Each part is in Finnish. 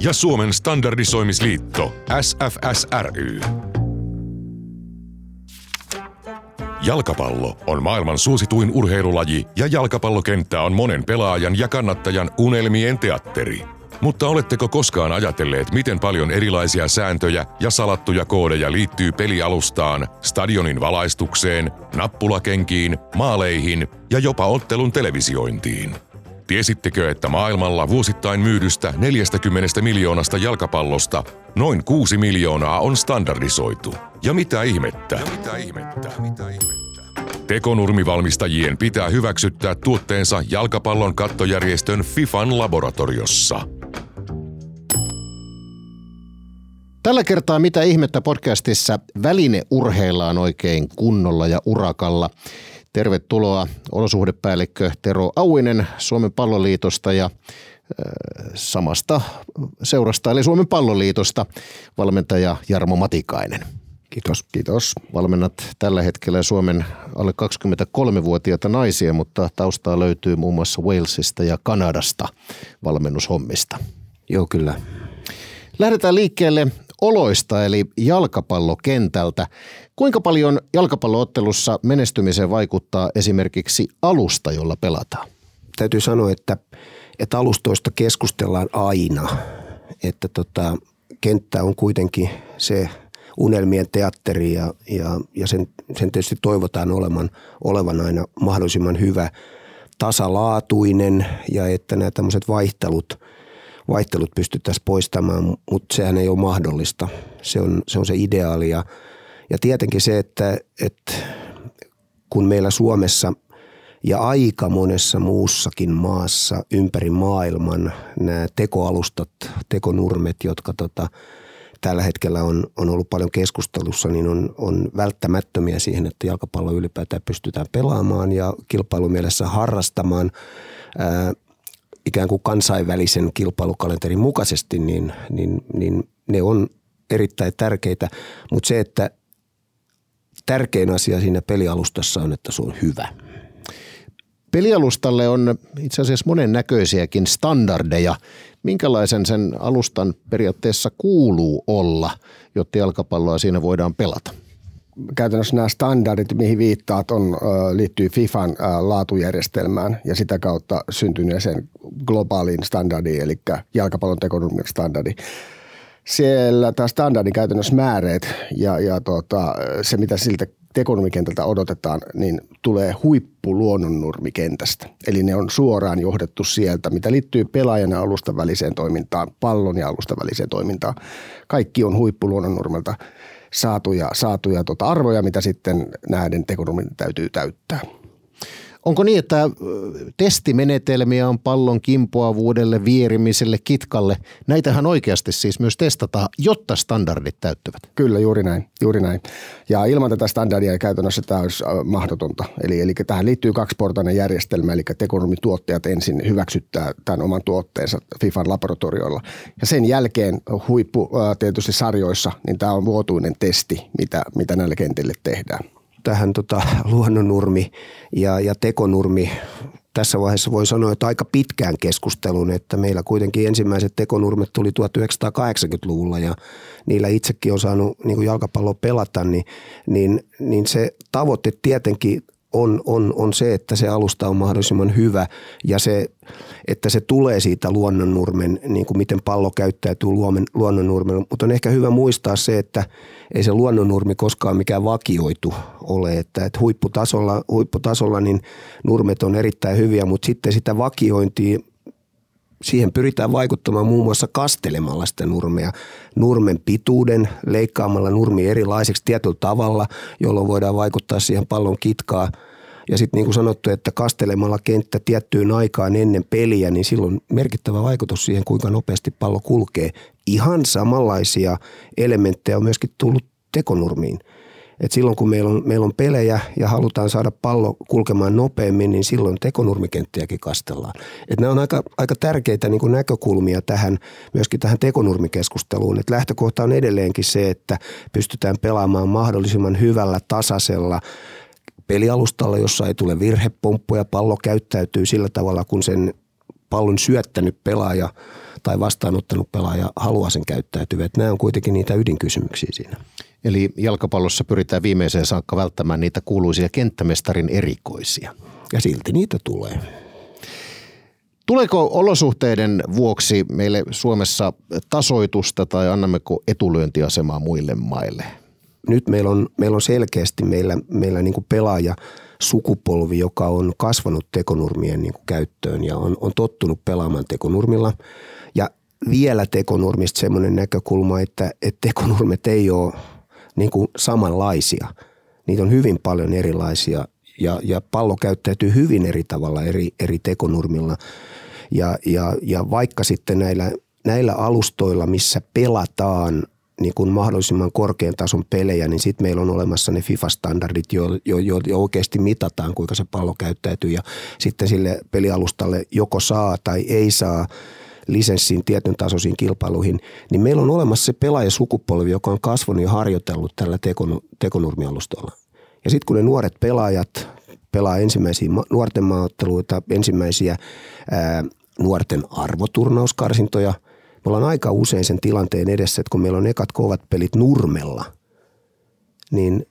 ja Suomen standardisoimisliitto SFSRY. Jalkapallo on maailman suosituin urheilulaji ja jalkapallokenttä on monen pelaajan ja kannattajan unelmien teatteri. Mutta oletteko koskaan ajatelleet, miten paljon erilaisia sääntöjä ja salattuja koodeja liittyy pelialustaan, stadionin valaistukseen, nappulakenkiin, maaleihin ja jopa ottelun televisiointiin? Tiesittekö, että maailmalla vuosittain myydystä 40 miljoonasta jalkapallosta noin 6 miljoonaa on standardisoitu? Ja mitä ihmettä? Ja mitä ihmettä? Mitä ihmettä? Tekonurmivalmistajien pitää hyväksyttää tuotteensa jalkapallon kattojärjestön FIFAn laboratoriossa. Tällä kertaa Mitä ihmettä podcastissa väline urheillaan oikein kunnolla ja urakalla. Tervetuloa olosuhdepäällikkö Tero Auinen Suomen palloliitosta ja samasta seurasta eli Suomen palloliitosta valmentaja Jarmo Matikainen. Kiitos. Kiitos. Valmennat tällä hetkellä Suomen alle 23-vuotiaita naisia, mutta taustaa löytyy muun muassa Walesista ja Kanadasta valmennushommista. Joo, kyllä. Lähdetään liikkeelle oloista eli jalkapallokentältä. Kuinka paljon jalkapalloottelussa menestymiseen vaikuttaa esimerkiksi alusta, jolla pelataan? Täytyy sanoa, että, että alustoista keskustellaan aina. Että tota, kenttä on kuitenkin se unelmien teatteri ja, ja, ja sen, sen tietysti toivotaan olevan, olevan aina mahdollisimman hyvä, tasalaatuinen ja että nämä tämmöiset vaihtelut, vaihtelut pystyttäisiin poistamaan, mutta sehän ei ole mahdollista. Se on se, on se ideaali ja, ja tietenkin se, että, että kun meillä Suomessa ja aika monessa muussakin maassa ympäri maailman nämä tekoalustat, tekonurmet, jotka tota, tällä hetkellä on, on ollut paljon keskustelussa, niin on, on välttämättömiä siihen, että jalkapallo ylipäätään pystytään pelaamaan ja kilpailumielessä harrastamaan ää, ikään kuin kansainvälisen kilpailukalenterin mukaisesti, niin, niin, niin ne on erittäin tärkeitä. Mutta se, että tärkein asia siinä pelialustassa on, että se on hyvä. Pelialustalle on itse asiassa monen näköisiäkin standardeja. Minkälaisen sen alustan periaatteessa kuuluu olla, jotta jalkapalloa siinä voidaan pelata? Käytännössä nämä standardit, mihin viittaat, on, liittyy FIFAn laatujärjestelmään ja sitä kautta syntyneeseen globaaliin standardiin, eli jalkapallon tekonurmin standardi siellä tämä standardin käytännössä määreet ja, ja tota, se, mitä siltä tekonomikentältä odotetaan, niin tulee huippu luonnonnurmikentästä. Eli ne on suoraan johdettu sieltä, mitä liittyy pelaajan ja alustan väliseen toimintaan, pallon ja alustan väliseen toimintaan. Kaikki on huippu luonnonnurmelta saatuja, saatuja tota arvoja, mitä sitten näiden tekonomin täytyy täyttää. Onko niin, että testimenetelmiä on pallon kimpoavuudelle, vierimiselle, kitkalle? Näitähän oikeasti siis myös testataan, jotta standardit täyttyvät. Kyllä, juuri näin. Juuri näin. Ja ilman tätä standardia käytännössä tämä olisi mahdotonta. Eli, eli tähän liittyy kaksiportainen järjestelmä, eli tekonomituottajat ensin hyväksyttää tämän oman tuotteensa FIFAn laboratorioilla. Ja sen jälkeen huippu tietysti sarjoissa, niin tämä on vuotuinen testi, mitä, mitä näille kentille tehdään tähän tota, luonnonurmi ja, ja tekonurmi. Tässä vaiheessa voi sanoa, että aika pitkään keskustelun, että meillä kuitenkin ensimmäiset tekonurmet tuli 1980-luvulla ja niillä itsekin on saanut niin jalkapalloa pelata, niin, niin, niin se tavoite tietenkin on, on, on se, että se alusta on mahdollisimman hyvä ja se, että se tulee siitä luonnonnurmen, niin kuin miten pallo käyttäytyy luonnonnurmen. Mutta on ehkä hyvä muistaa se, että ei se luonnonnurmi koskaan mikään vakioitu ole. Että, että huipputasolla, huipputasolla niin nurmet on erittäin hyviä, mutta sitten sitä vakiointia siihen pyritään vaikuttamaan muun muassa kastelemalla sitä nurmea, nurmen pituuden, leikkaamalla nurmi erilaiseksi tietyllä tavalla, jolloin voidaan vaikuttaa siihen pallon kitkaa Ja sitten niin kuin sanottu, että kastelemalla kenttä tiettyyn aikaan ennen peliä, niin silloin merkittävä vaikutus siihen, kuinka nopeasti pallo kulkee. Ihan samanlaisia elementtejä on myöskin tullut tekonurmiin. Et silloin kun meillä on, meillä on pelejä ja halutaan saada pallo kulkemaan nopeammin, niin silloin tekonurmikenttiäkin kastellaan. Et nämä on aika, aika tärkeitä niin näkökulmia tähän, myöskin tähän tekonurmikeskusteluun. Et lähtökohta on edelleenkin se, että pystytään pelaamaan mahdollisimman hyvällä, tasaisella pelialustalla, jossa ei tule virhepomppuja. Pallo käyttäytyy sillä tavalla, kun sen pallon syöttänyt pelaaja tai vastaanottanut pelaaja haluaa sen käyttäytyä. Nämä on kuitenkin niitä ydinkysymyksiä siinä. Eli jalkapallossa pyritään viimeiseen saakka välttämään niitä kuuluisia kenttämestarin erikoisia. Ja silti niitä tulee. Tuleeko olosuhteiden vuoksi meille Suomessa tasoitusta tai annammeko etulyöntiasemaa muille maille? Nyt meillä on, meillä on selkeästi meillä, meillä niin kuin pelaaja sukupolvi, joka on kasvanut tekonurmien niin kuin käyttöön ja on, on tottunut pelaamaan tekonurmilla. Ja vielä tekonurmista semmoinen näkökulma, että, että tekonurmet ei ole niin kuin samanlaisia. Niitä on hyvin paljon erilaisia ja, ja pallo käyttäytyy hyvin eri tavalla eri, eri tekonurmilla. Ja, ja, ja vaikka sitten näillä, näillä alustoilla, missä pelataan niin kuin mahdollisimman korkean tason pelejä, niin sitten meillä on olemassa ne FIFA-standardit, jo, jo, jo, jo oikeasti mitataan, kuinka se pallo käyttäytyy ja sitten sille pelialustalle joko saa tai ei saa – lisenssiin tietyn tasoisiin kilpailuihin, niin meillä on olemassa se pelaajasukupolvi, joka on kasvanut ja harjoitellut tällä tekon, tekonurmialustolla. Ja sitten kun ne nuoret pelaajat pelaa ensimmäisiä nuorten maaotteluita, ensimmäisiä ää, nuorten arvoturnauskarsintoja, me ollaan aika usein sen tilanteen edessä, että kun meillä on ekat kovat pelit nurmella, niin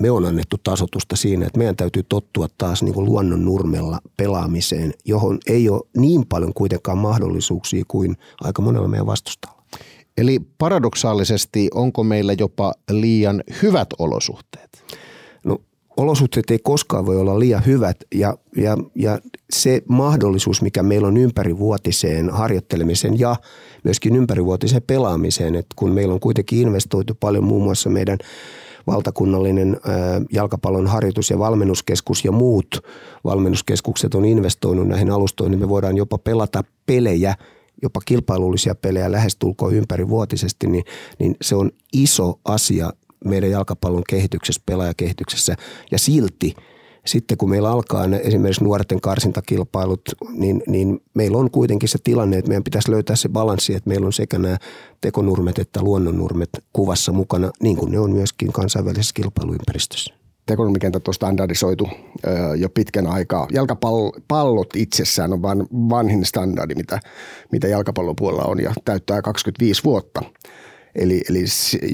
me on annettu tasotusta siinä, että meidän täytyy tottua taas niin kuin luonnon nurmella pelaamiseen, johon ei ole niin paljon kuitenkaan mahdollisuuksia kuin aika monella meidän vastustalla. Eli paradoksaalisesti onko meillä jopa liian hyvät olosuhteet? No olosuhteet ei koskaan voi olla liian hyvät ja, ja, ja se mahdollisuus, mikä meillä on ympärivuotiseen harjoittelemiseen ja myöskin ympärivuotiseen pelaamiseen, että kun meillä on kuitenkin investoitu paljon muun muassa meidän – valtakunnallinen jalkapallon harjoitus- ja valmennuskeskus ja muut valmennuskeskukset on investoinut näihin alustoihin, niin me voidaan jopa pelata pelejä, jopa kilpailullisia pelejä lähestulkoon ympärivuotisesti, niin, niin se on iso asia meidän jalkapallon kehityksessä, pelaajakehityksessä. Ja silti – sitten kun meillä alkaa ne esimerkiksi nuorten karsintakilpailut, niin, niin meillä on kuitenkin se tilanne, että meidän pitäisi löytää se balanssi, että meillä on sekä nämä tekonurmet että luonnonnurmet kuvassa mukana, niin kuin ne on myöskin kansainvälisessä kilpailuympäristössä tekonurmikentät on standardisoitu ö, jo pitkän aikaa. Jalkapallot itsessään on vain vanhin standardi, mitä, mitä jalkapallopuolella on ja täyttää 25 vuotta. Eli, eli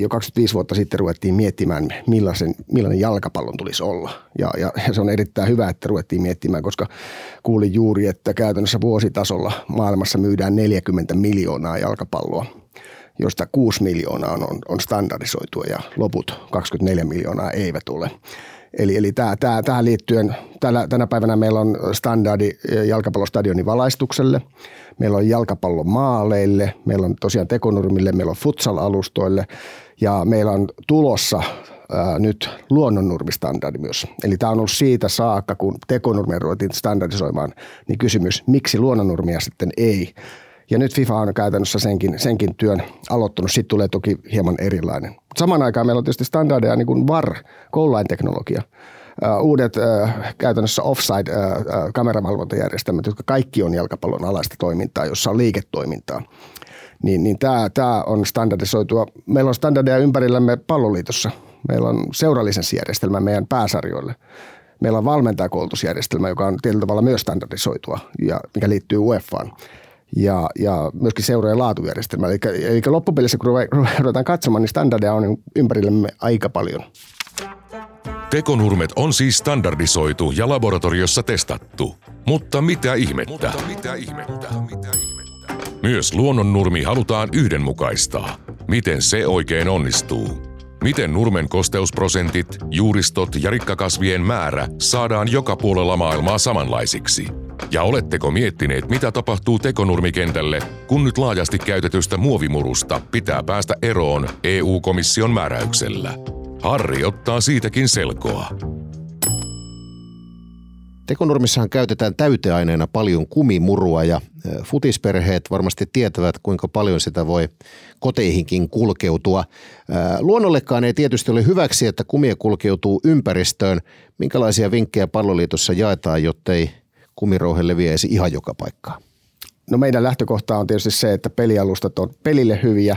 jo 25 vuotta sitten ruvettiin miettimään, millaisen, millainen jalkapallon tulisi olla. Ja, ja se on erittäin hyvä, että ruvettiin miettimään, koska kuulin juuri, että käytännössä vuositasolla maailmassa myydään 40 miljoonaa jalkapalloa, josta 6 miljoonaa on, on standardisoitua ja loput 24 miljoonaa eivät ole. Eli, eli tämä, tämä, tähän liittyen tänä, tänä päivänä meillä on standardi jalkapallostadionin valaistukselle – meillä on jalkapallon maaleille, meillä on tosiaan tekonurmille, meillä on futsal-alustoille ja meillä on tulossa ää, nyt luonnonnurmistandardi myös. Eli tämä on ollut siitä saakka, kun tekonurmia ruvettiin standardisoimaan, niin kysymys, miksi luonnonnurmia sitten ei. Ja nyt FIFA on käytännössä senkin, senkin työn aloittanut. Sitten tulee toki hieman erilainen. Samaan aikaan meillä on tietysti standardeja niin kuin VAR, goal-line-teknologia – uudet käytännössä offside-kameravalvontajärjestelmät, jotka kaikki on jalkapallon alaista toimintaa, jossa on liiketoimintaa. Niin, niin tämä, tämä on standardisoitua. Meillä on standardeja ympärillämme palloliitossa. Meillä on seuralisenssijärjestelmä meidän pääsarjoille. Meillä on valmentajakoulutusjärjestelmä, joka on tietyllä tavalla myös standardisoitua ja mikä liittyy UEFAan ja, ja myöskin seurojen laatujärjestelmä. Eli, eli loppupelissä, kun ruvetaan katsomaan, niin standardeja on ympärillämme aika paljon. Tekonurmet on siis standardisoitu ja laboratoriossa testattu. Mutta mitä ihmettä? Mutta mitä ihmettä? Mitä ihmettä? Myös luonnonnurmi halutaan yhdenmukaistaa. Miten se oikein onnistuu? Miten nurmen kosteusprosentit, juuristot ja rikkakasvien määrä saadaan joka puolella maailmaa samanlaisiksi? Ja oletteko miettineet, mitä tapahtuu tekonurmikentälle, kun nyt laajasti käytetystä muovimurusta pitää päästä eroon EU-komission määräyksellä? Harri ottaa siitäkin selkoa. Tekonurmissahan käytetään täyteaineena paljon kumimurua ja futisperheet varmasti tietävät, kuinka paljon sitä voi koteihinkin kulkeutua. Luonnollekaan ei tietysti ole hyväksi, että kumia kulkeutuu ympäristöön. Minkälaisia vinkkejä palloliitossa jaetaan, jottei kumirouhe leviäisi ihan joka paikkaan? No meidän lähtökohta on tietysti se, että pelialustat on pelille hyviä,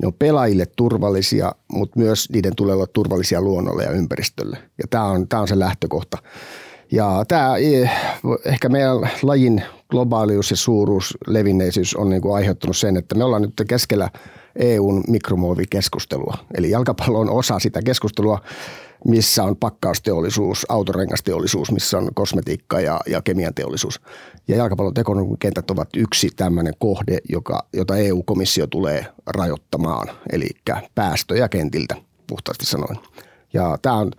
ne on pelaajille turvallisia, mutta myös niiden tulee olla turvallisia luonnolle ja ympäristölle. Ja tämä on, tämä on se lähtökohta. Ja tämä eh, ehkä meidän lajin globaalius ja suuruus, levinneisyys on niin kuin aiheuttanut sen, että me ollaan nyt keskellä EUn mikromuovikeskustelua. Eli jalkapallo on osa sitä keskustelua, missä on pakkausteollisuus, autorengasteollisuus, missä on kosmetiikka ja, ja kemian teollisuus. Ja jalkapallon tekonurmikentät ovat yksi tämmöinen kohde, joka, jota EU-komissio tulee rajoittamaan, eli päästöjä kentiltä puhtaasti sanoen. Ja tämä on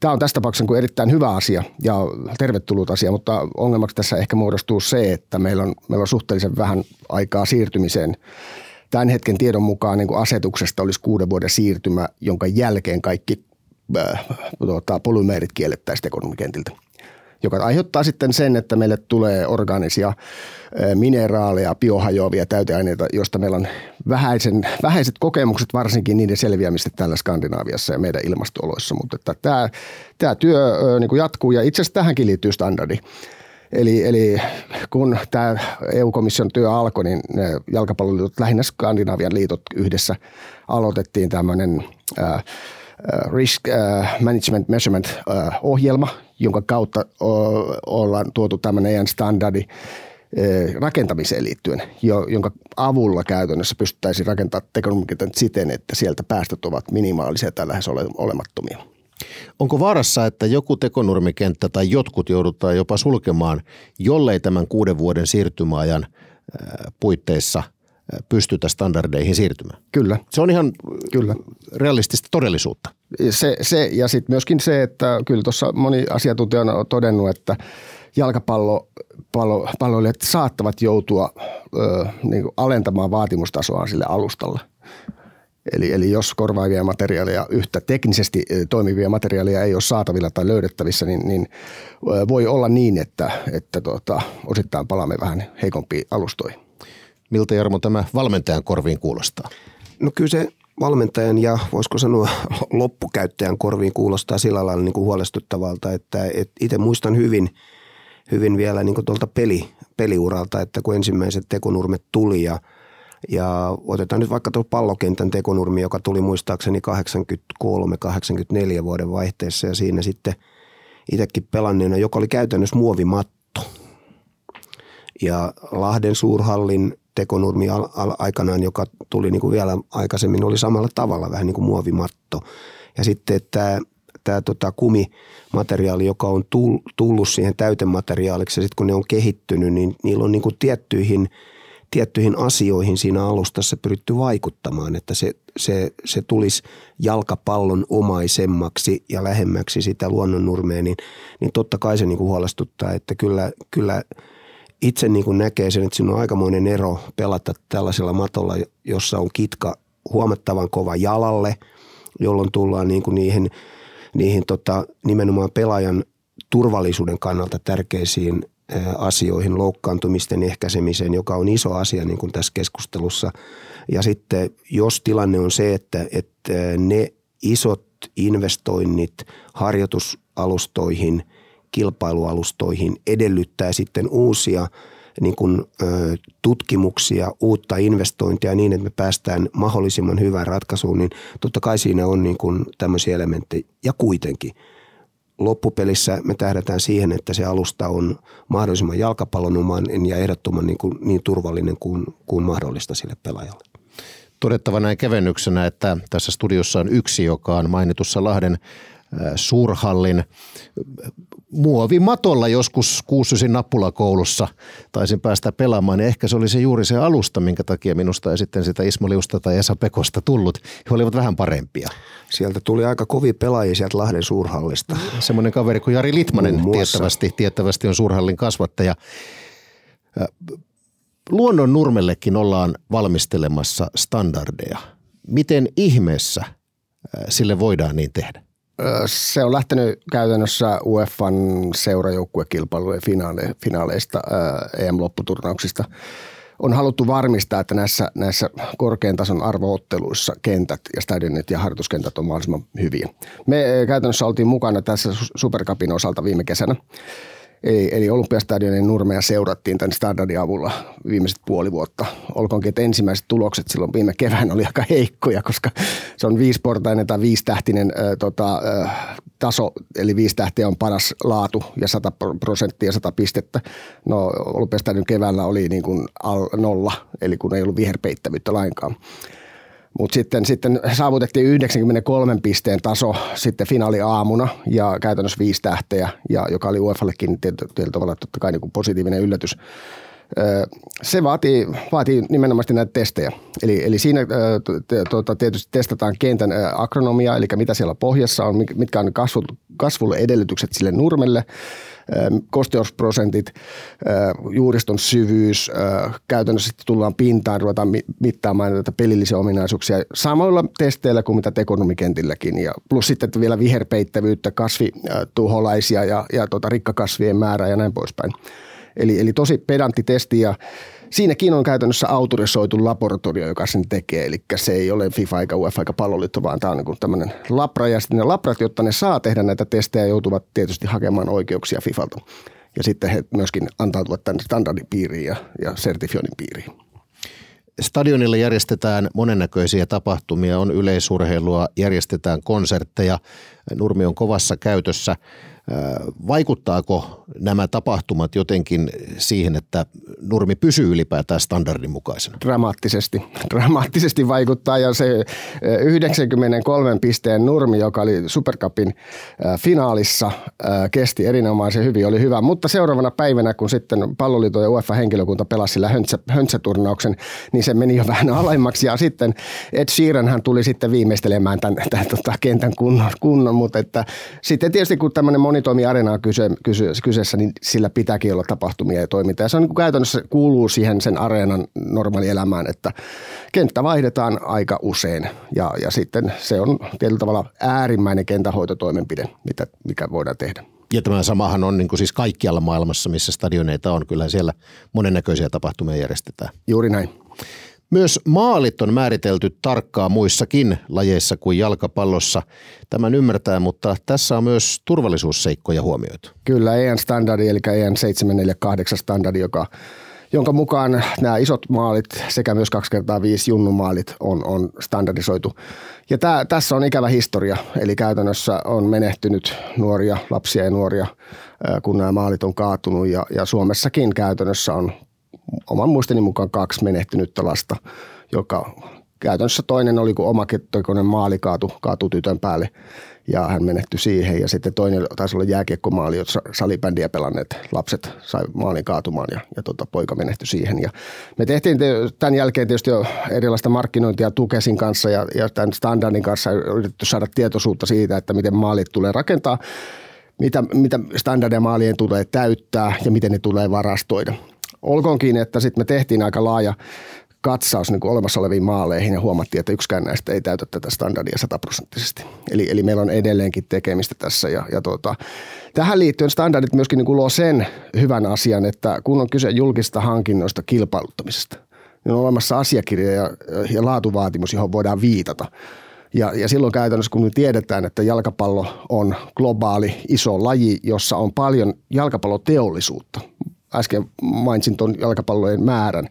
Tämä on tässä tapauksessa niin erittäin hyvä asia ja tervetullut asia, mutta ongelmaksi tässä ehkä muodostuu se, että meillä on, meillä on suhteellisen vähän aikaa siirtymiseen. Tämän hetken tiedon mukaan niin kuin asetuksesta olisi kuuden vuoden siirtymä, jonka jälkeen kaikki äh, tuota, polymeerit kiellettäisiin ekonomikentiltä joka aiheuttaa sitten sen, että meille tulee organisia mineraaleja, biohajoavia täyteaineita, joista meillä on vähäisen, vähäiset kokemukset varsinkin niiden selviämistä täällä Skandinaaviassa ja meidän ilmastooloissa. Mutta että tämä, tämä työ niin kuin jatkuu ja itse asiassa tähänkin liittyy standardi. Eli, eli kun tämä EU-komission työ alkoi, niin jalkapalloliitot, lähinnä Skandinavian liitot yhdessä aloitettiin tämmöinen Risk Management Measurement ohjelma, jonka kautta ollaan tuotu tämmöinen EN standardi rakentamiseen liittyen, jonka avulla käytännössä pystyttäisiin rakentamaan teknologian siten, että sieltä päästöt ovat minimaalisia tai lähes olemattomia. Onko vaarassa, että joku tekonurmikenttä tai jotkut joudutaan jopa sulkemaan, jollei tämän kuuden vuoden siirtymäajan puitteissa pystytä standardeihin siirtymään? Kyllä. Se on ihan Kyllä. realistista todellisuutta. Se, se ja sitten myöskin se, että kyllä tuossa moni asiantuntija on todennut, että jalkapallo pallo, palloilijat saattavat joutua ö, niin kuin alentamaan vaatimustasoa sille alustalle. Eli, eli jos korvaavia materiaaleja, yhtä teknisesti toimivia materiaaleja ei ole saatavilla tai löydettävissä, niin, niin voi olla niin, että, että tota, osittain palaamme vähän heikompiin alustoihin. Miltä Jarmo tämä valmentajan korviin kuulostaa? No kyllä se valmentajan ja voisiko sanoa loppukäyttäjän korviin kuulostaa sillä lailla niin kuin huolestuttavalta, että et itse muistan hyvin, hyvin vielä niin kuin tuolta peli, peliuralta, että kun ensimmäiset tekonurmet tuli ja, ja otetaan nyt vaikka tuo pallokentän tekonurmi, joka tuli muistaakseni 83-84 vuoden vaihteessa ja siinä sitten itsekin pelanneena, joka oli käytännössä muovimatto. Ja Lahden suurhallin tekonurmi aikanaan, joka tuli niin kuin vielä aikaisemmin, oli samalla tavalla vähän niin kuin muovimatto. Ja sitten tämä, tämä tota kumimateriaali, joka on tullut siihen täytemateriaaliksi ja sitten kun ne on kehittynyt, niin niillä on niin kuin tiettyihin, tiettyihin asioihin siinä alustassa pyritty vaikuttamaan, että se, se, se tulisi jalkapallon omaisemmaksi ja lähemmäksi sitä luonnonnurmea, niin, niin totta kai se niin kuin huolestuttaa, että kyllä, kyllä – itse niin kuin näkee sen, että siinä on aikamoinen ero pelata tällaisella matolla, jossa on kitka huomattavan kova jalalle, jolloin tullaan niin kuin niihin, niihin tota, nimenomaan pelaajan turvallisuuden kannalta tärkeisiin asioihin, loukkaantumisten ehkäisemiseen, joka on iso asia niin kuin tässä keskustelussa. Ja sitten jos tilanne on se, että, että ne isot investoinnit harjoitusalustoihin – kilpailualustoihin edellyttää sitten uusia niin kuin, ö, tutkimuksia, uutta investointia niin, että me päästään mahdollisimman hyvään ratkaisuun, niin totta kai siinä on niin kuin tämmöisiä elementtejä. Ja kuitenkin loppupelissä me tähdätään siihen, että se alusta on mahdollisimman jalkapallonumainen ja ehdottoman niin, kuin, niin turvallinen kuin, kuin mahdollista sille pelaajalle todettava näin kevennyksenä, että tässä studiossa on yksi, joka on mainitussa Lahden suurhallin muovimatolla joskus kuusysin nappulakoulussa taisin päästä pelaamaan. Ja ehkä se oli se juuri se alusta, minkä takia minusta ei sitten sitä Ismo Liusta tai Esa Pekosta tullut. He olivat vähän parempia. Sieltä tuli aika kovi pelaajia sieltä Lahden suurhallista. Semmoinen kaveri kuin Jari Litmanen tiettävästi, tiettävästi on suurhallin kasvattaja. Luonnon nurmellekin ollaan valmistelemassa standardeja. Miten ihmeessä sille voidaan niin tehdä? Se on lähtenyt käytännössä UEFan seurajoukkuekilpailujen finaale, finaaleista, EM-lopputurnauksista. On haluttu varmistaa, että näissä, näissä korkean tason arvootteluissa kentät ja stadionit ja harjoituskentät on mahdollisimman hyviä. Me käytännössä oltiin mukana tässä Supercupin osalta viime kesänä Eli, eli Olympiastadionin nurmeja seurattiin tämän standardin avulla viimeiset puoli vuotta. Olkoonkin, että ensimmäiset tulokset silloin viime kevään oli aika heikkoja, koska se on viisportainen tai viistähtinen äh, tota, äh, taso, eli viisi tähtiä on paras laatu ja 100 prosenttia 100 pistettä. No Olympiastadion keväällä oli niin kuin al nolla, eli kun ei ollut viherpeittävyyttä lainkaan. Mutta sitten, sitten saavutettiin 93 pisteen taso sitten finaaliaamuna ja käytännössä viisi tähteä, ja, joka oli UEFallekin tietyllä tavalla totta kai niin positiivinen yllätys. Se vaatii, vaatii nimenomaan näitä testejä. Eli, eli siinä tuota, tietysti testataan kentän akronomia, eli mitä siellä pohjassa on, mitkä on kasvulle edellytykset sille nurmelle – kosteusprosentit, juuriston syvyys, käytännössä sitten tullaan pintaan, ruvetaan mittaamaan näitä pelillisiä ominaisuuksia samoilla testeillä kuin mitä tekonomikentilläkin. Ja plus sitten että vielä viherpeittävyyttä, kasvituholaisia ja, ja tota, rikkakasvien määrää ja näin poispäin. Eli, eli tosi pedantti testi ja siinäkin on käytännössä autorisoitu laboratorio, joka sen tekee. Eli se ei ole FIFA eikä UEFA eikä palloliitto, vaan tämä on niin tämmöinen labra. Ja sitten ne labrat, jotta ne saa tehdä näitä testejä, joutuvat tietysti hakemaan oikeuksia FIFalta. Ja sitten he myöskin antautuvat tänne standardin piiriin ja, ja sertifioinnin piiriin. Stadionilla järjestetään monennäköisiä tapahtumia, on yleisurheilua, järjestetään konsertteja, Nurmi on kovassa käytössä – Vaikuttaako nämä tapahtumat jotenkin siihen, että nurmi pysyy ylipäätään standardin mukaisena? Dramaattisesti. Dramaattisesti vaikuttaa ja se 93 pisteen nurmi, joka oli Supercupin finaalissa, kesti erinomaisen hyvin, oli hyvä. Mutta seuraavana päivänä, kun sitten palloliiton ja UEFA-henkilökunta pelasi sillä höntsä, höntsäturnauksen, niin se meni jo vähän alemmaksi. Ja sitten Ed Sheeran hän tuli sitten viimeistelemään tämän, tämän tota, kentän kunnon, kunnon, mutta että sitten tietysti kun tämmöinen monitoimiarena on kyse, kyse, kyseessä, niin sillä pitääkin olla tapahtumia ja toimintaa. Ja se on niin käytännössä kuuluu siihen sen areenan normaalielämään, että kenttä vaihdetaan aika usein ja, ja sitten se on tietyllä tavalla äärimmäinen kentähoitotoimenpide, mitä, mikä voidaan tehdä. Ja tämä samahan on niin kuin siis kaikkialla maailmassa, missä stadioneita on. Kyllä siellä monennäköisiä tapahtumia järjestetään. Juuri näin. Myös maalit on määritelty tarkkaan muissakin lajeissa kuin jalkapallossa. Tämän ymmärtää, mutta tässä on myös turvallisuusseikkoja huomioitu. Kyllä, EN-standardi, eli EN748 standardi, joka jonka mukaan nämä isot maalit sekä myös 2 kertaa 5 junnumaalit on, on standardisoitu. Ja tää, tässä on ikävä historia, eli käytännössä on menehtynyt nuoria, lapsia ja nuoria, kun nämä maalit on kaatunut ja, ja Suomessakin käytännössä on oman muistini mukaan kaksi menehtynyttä lasta, joka käytännössä toinen oli, kun oma kettoikonen maali kaatu, kaatu tytön päälle ja hän menehtyi siihen. Ja sitten toinen taisi olla jääkiekkomaali, jossa salibändiä pelanneet lapset sai maalin kaatumaan ja, ja tota, poika menehtyi siihen. Ja me tehtiin tämän jälkeen tietysti jo erilaista markkinointia Tukesin kanssa ja, ja tämän standardin kanssa yritetty saada tietoisuutta siitä, että miten maalit tulee rakentaa mitä, mitä standardia maalien tulee täyttää ja miten ne tulee varastoida. Olkoonkin, että sitten me tehtiin aika laaja katsaus niin olemassa oleviin maaleihin ja huomattiin, että yksikään näistä ei täytä tätä standardia sataprosenttisesti. Eli, eli meillä on edelleenkin tekemistä tässä ja, ja tuota, tähän liittyen standardit myöskin niin luo sen hyvän asian, että kun on kyse julkista hankinnoista kilpailuttamisesta, niin on olemassa asiakirja ja, ja laatuvaatimus, johon voidaan viitata. Ja, ja silloin käytännössä, kun me tiedetään, että jalkapallo on globaali iso laji, jossa on paljon jalkapalloteollisuutta, äsken mainitsin tuon jalkapallojen määrän,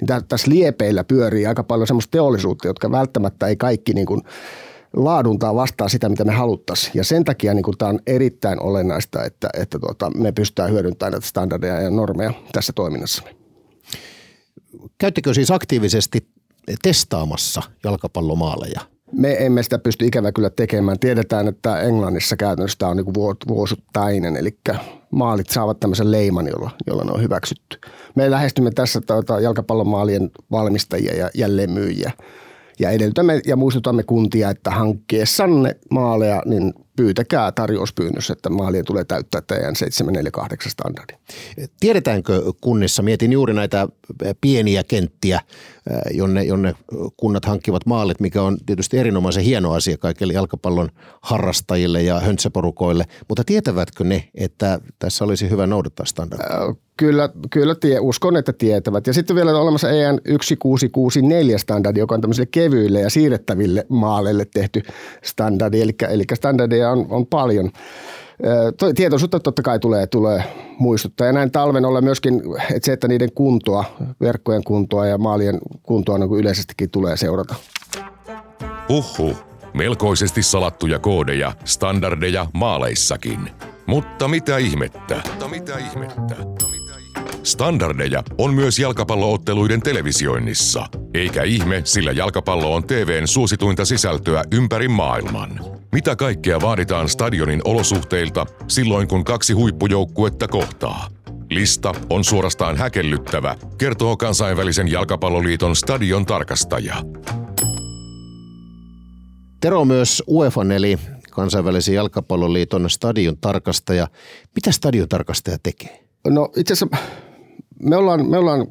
niin tässä liepeillä pyörii aika paljon semmoista teollisuutta, jotka välttämättä ei kaikki niin kuin laaduntaa vastaa sitä, mitä me haluttaisiin. Ja sen takia niin kuin tämä on erittäin olennaista, että, että tuota, me pystytään hyödyntämään näitä standardeja ja normeja tässä toiminnassa. Käyttekö siis aktiivisesti testaamassa jalkapallomaaleja – me emme sitä pysty ikävä kyllä tekemään. Tiedetään, että Englannissa käytännössä tämä on niin vuosittainen, eli maalit saavat tämmöisen leiman, jolla, jolla ne on hyväksytty. Me lähestymme tässä tuota, jalkapallomaalien valmistajia ja jälleenmyyjiä ja edellytämme ja muistutamme kuntia, että hankkeessanne maaleja, niin pyytäkää tarjouspyynnössä, että maalien tulee täyttää teidän 748 standardi. Tiedetäänkö kunnissa, mietin juuri näitä pieniä kenttiä, jonne, jonne kunnat hankkivat maalit, mikä on tietysti erinomaisen hieno asia kaikille jalkapallon harrastajille ja höntsäporukoille, mutta tietävätkö ne, että tässä olisi hyvä noudattaa standardia? Kyllä, kyllä tie, uskon, että tietävät. Ja sitten vielä on olemassa EN 1664 standardi, joka on tämmöisille kevyille ja siirrettäville maaleille tehty standardi. Eli, eli standardeja on, on paljon. Tietoisuutta totta kai tulee, tulee muistuttaa. Ja näin talven olla myöskin, että se, että niiden kuntoa, verkkojen kuntoa ja maalien kuntoa niin yleisestikin tulee seurata. Uhu, melkoisesti salattuja koodeja, standardeja maaleissakin. Mutta mitä ihmettä? Mutta mitä ihmettä? Standardeja on myös jalkapallootteluiden televisioinnissa. Eikä ihme, sillä jalkapallo on TVn suosituinta sisältöä ympäri maailman. Mitä kaikkea vaaditaan stadionin olosuhteilta silloin, kun kaksi huippujoukkuetta kohtaa? Lista on suorastaan häkellyttävä, kertoo kansainvälisen jalkapalloliiton stadion tarkastaja. Tero myös UEFA eli kansainvälisen jalkapalloliiton stadion tarkastaja. Mitä stadion tarkastaja tekee? No itse asiassa me ollaan, me ollaan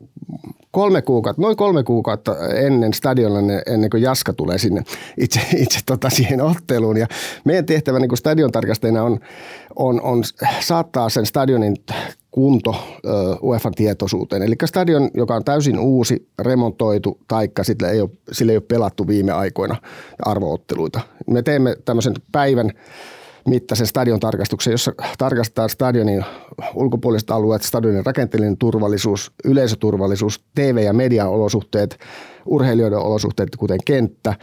kolme kuukautta, noin kolme kuukautta ennen stadionilla, ennen kuin Jaska tulee sinne itse, itse tota siihen otteluun. Ja meidän tehtävä niin stadion tarkastajana on, on, on saattaa sen stadionin kunto UEFan tietoisuuteen. Eli stadion, joka on täysin uusi, remontoitu, taikka sillä ei ole, sillä ei ole pelattu viime aikoina arvootteluita. Me teemme tämmöisen päivän mittaisen stadion tarkastuksen, jossa tarkastetaan stadionin ulkopuoliset alueet, stadionin rakenteellinen turvallisuus, yleisöturvallisuus, TV- ja median olosuhteet, urheilijoiden olosuhteet, kuten kenttä,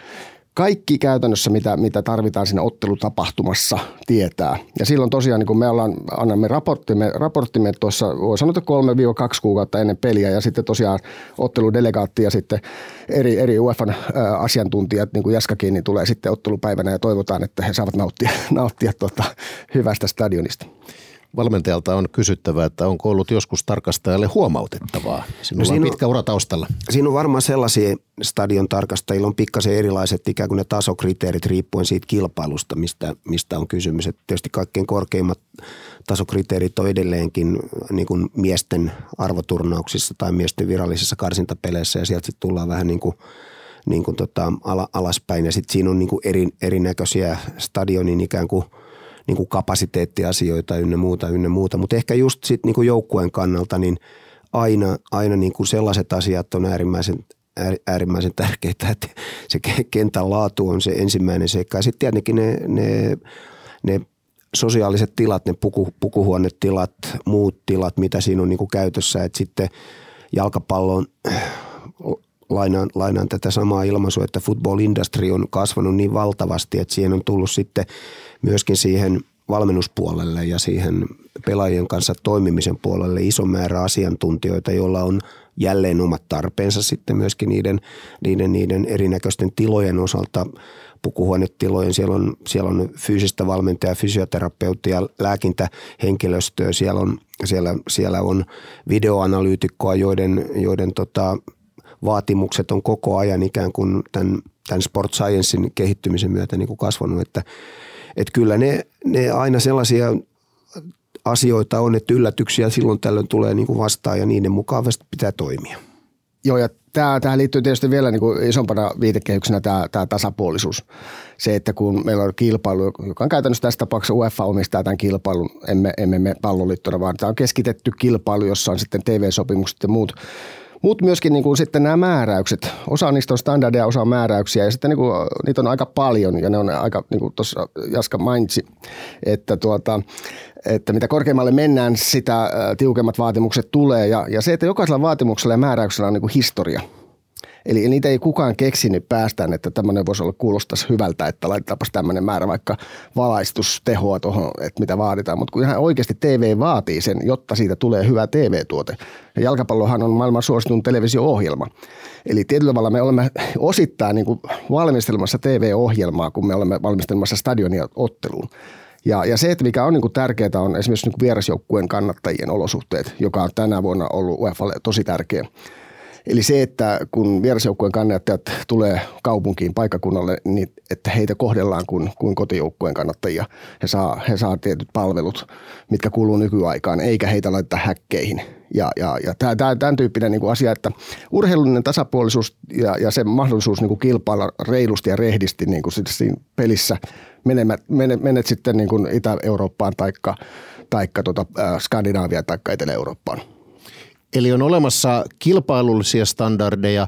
kaikki käytännössä, mitä, mitä tarvitaan siinä ottelutapahtumassa, tietää. Ja silloin tosiaan, niin kun me ollaan, annamme raporttimme, raporttimme tuossa, voi sanoa, että 3-2 kuukautta ennen peliä, ja sitten tosiaan otteludelegaatti ja sitten eri, eri UEFan asiantuntijat, niin kuin Jaskakin, niin tulee sitten ottelupäivänä ja toivotaan, että he saavat nauttia, nauttia tuota hyvästä stadionista valmentajalta on kysyttävä, että onko ollut joskus tarkastajalle huomautettavaa? Sinulla no siinä on pitkä ura taustalla. Siinä on varmaan sellaisia stadion tarkastajilla on pikkasen erilaiset ikään kuin ne tasokriteerit riippuen siitä kilpailusta, mistä, mistä on kysymys. Et tietysti kaikkein korkeimmat tasokriteerit on edelleenkin niin kuin miesten arvoturnauksissa tai miesten virallisissa karsintapeleissä ja sieltä sitten tullaan vähän niin kuin niin kuin tota, alaspäin ja sitten siinä on niin kuin eri, erinäköisiä stadionin ikään kuin – niin kuin kapasiteettiasioita ynnä muuta, ynnä muuta. Mutta ehkä just sitten niin joukkueen kannalta niin aina, aina niin kuin sellaiset asiat on äärimmäisen, äärimmäisen tärkeitä, että se kentän laatu on se ensimmäinen seikka. Ja sitten tietenkin ne, ne, ne sosiaaliset tilat, ne puku, pukuhuonetilat, muut tilat, mitä siinä on niin kuin käytössä. Että sitten jalkapallon lainaan, lainaan tätä samaa ilmaisua, että football industry on kasvanut niin valtavasti, että siihen on tullut sitten myöskin siihen valmennuspuolelle ja siihen pelaajien kanssa toimimisen puolelle iso määrä asiantuntijoita, joilla on jälleen omat tarpeensa sitten myöskin niiden, niiden, niiden erinäköisten tilojen osalta pukuhuonetilojen. Siellä on, siellä on fyysistä valmentajaa, fysioterapeuttia, lääkintähenkilöstöä. Siellä on, siellä, siellä on videoanalyytikkoa, joiden, joiden tota, vaatimukset on koko ajan ikään kuin tämän, tämän sport sciencein kehittymisen myötä niin kuin kasvanut, että, että kyllä ne, ne aina sellaisia asioita on, että yllätyksiä silloin tällöin tulee niin kuin vastaan ja niiden mukaan pitää toimia. Joo, ja tämä, tähän liittyy tietysti vielä niin kuin isompana viitekehyksenä tämä, tämä tasapuolisuus. Se, että kun meillä on kilpailu, joka on käytännössä tässä tapauksessa UEFA omistaa tämän kilpailun, emme, emme me palloliittona, vaan tämä on keskitetty kilpailu, jossa on sitten TV-sopimukset ja muut mutta myöskin niin kuin sitten nämä määräykset. Osa niistä on standardeja, osa on määräyksiä. Ja sitten niin kuin, niitä on aika paljon ja ne on aika, niin kuin tuossa Jaska mainitsi, että, tuota, että mitä korkeammalle mennään, sitä tiukemmat vaatimukset tulee. Ja, ja se, että jokaisella vaatimuksella ja määräyksellä on niin kuin historia – Eli niitä ei kukaan keksinyt päästään, että tämmöinen voisi olla kuulostaisi hyvältä, että laitetaanpas tämmöinen määrä vaikka valaistustehoa tuohon, että mitä vaaditaan. Mutta kun ihan oikeasti TV vaatii sen, jotta siitä tulee hyvä TV-tuote. Ja jalkapallohan on maailman suositun televisio-ohjelma. Eli tietyllä tavalla me olemme osittain niin kuin valmistelemassa TV-ohjelmaa, kun me olemme valmistelemassa stadionia otteluun. Ja, ja se, että mikä on niin tärkeää, on esimerkiksi niin vierasjoukkueen kannattajien olosuhteet, joka on tänä vuonna ollut UEFalle tosi tärkeä. Eli se, että kun vierasjoukkueen kannattajat tulee kaupunkiin, paikkakunnalle, niin että heitä kohdellaan kuin, kuin kotijoukkueen kannattajia. He saa, he saa tietyt palvelut, mitkä kuuluu nykyaikaan, eikä heitä laiteta häkkeihin. Ja, ja, ja tämä, tämän tyyppinen niin kuin asia, että urheilullinen tasapuolisuus ja, ja se mahdollisuus niin kuin kilpailla reilusti ja rehdisti niin kuin siinä pelissä menet, menet, menet sitten niin kuin Itä-Eurooppaan taikka, taikka äh, Skandinaaviaan tai Etelä-Eurooppaan. Eli on olemassa kilpailullisia standardeja,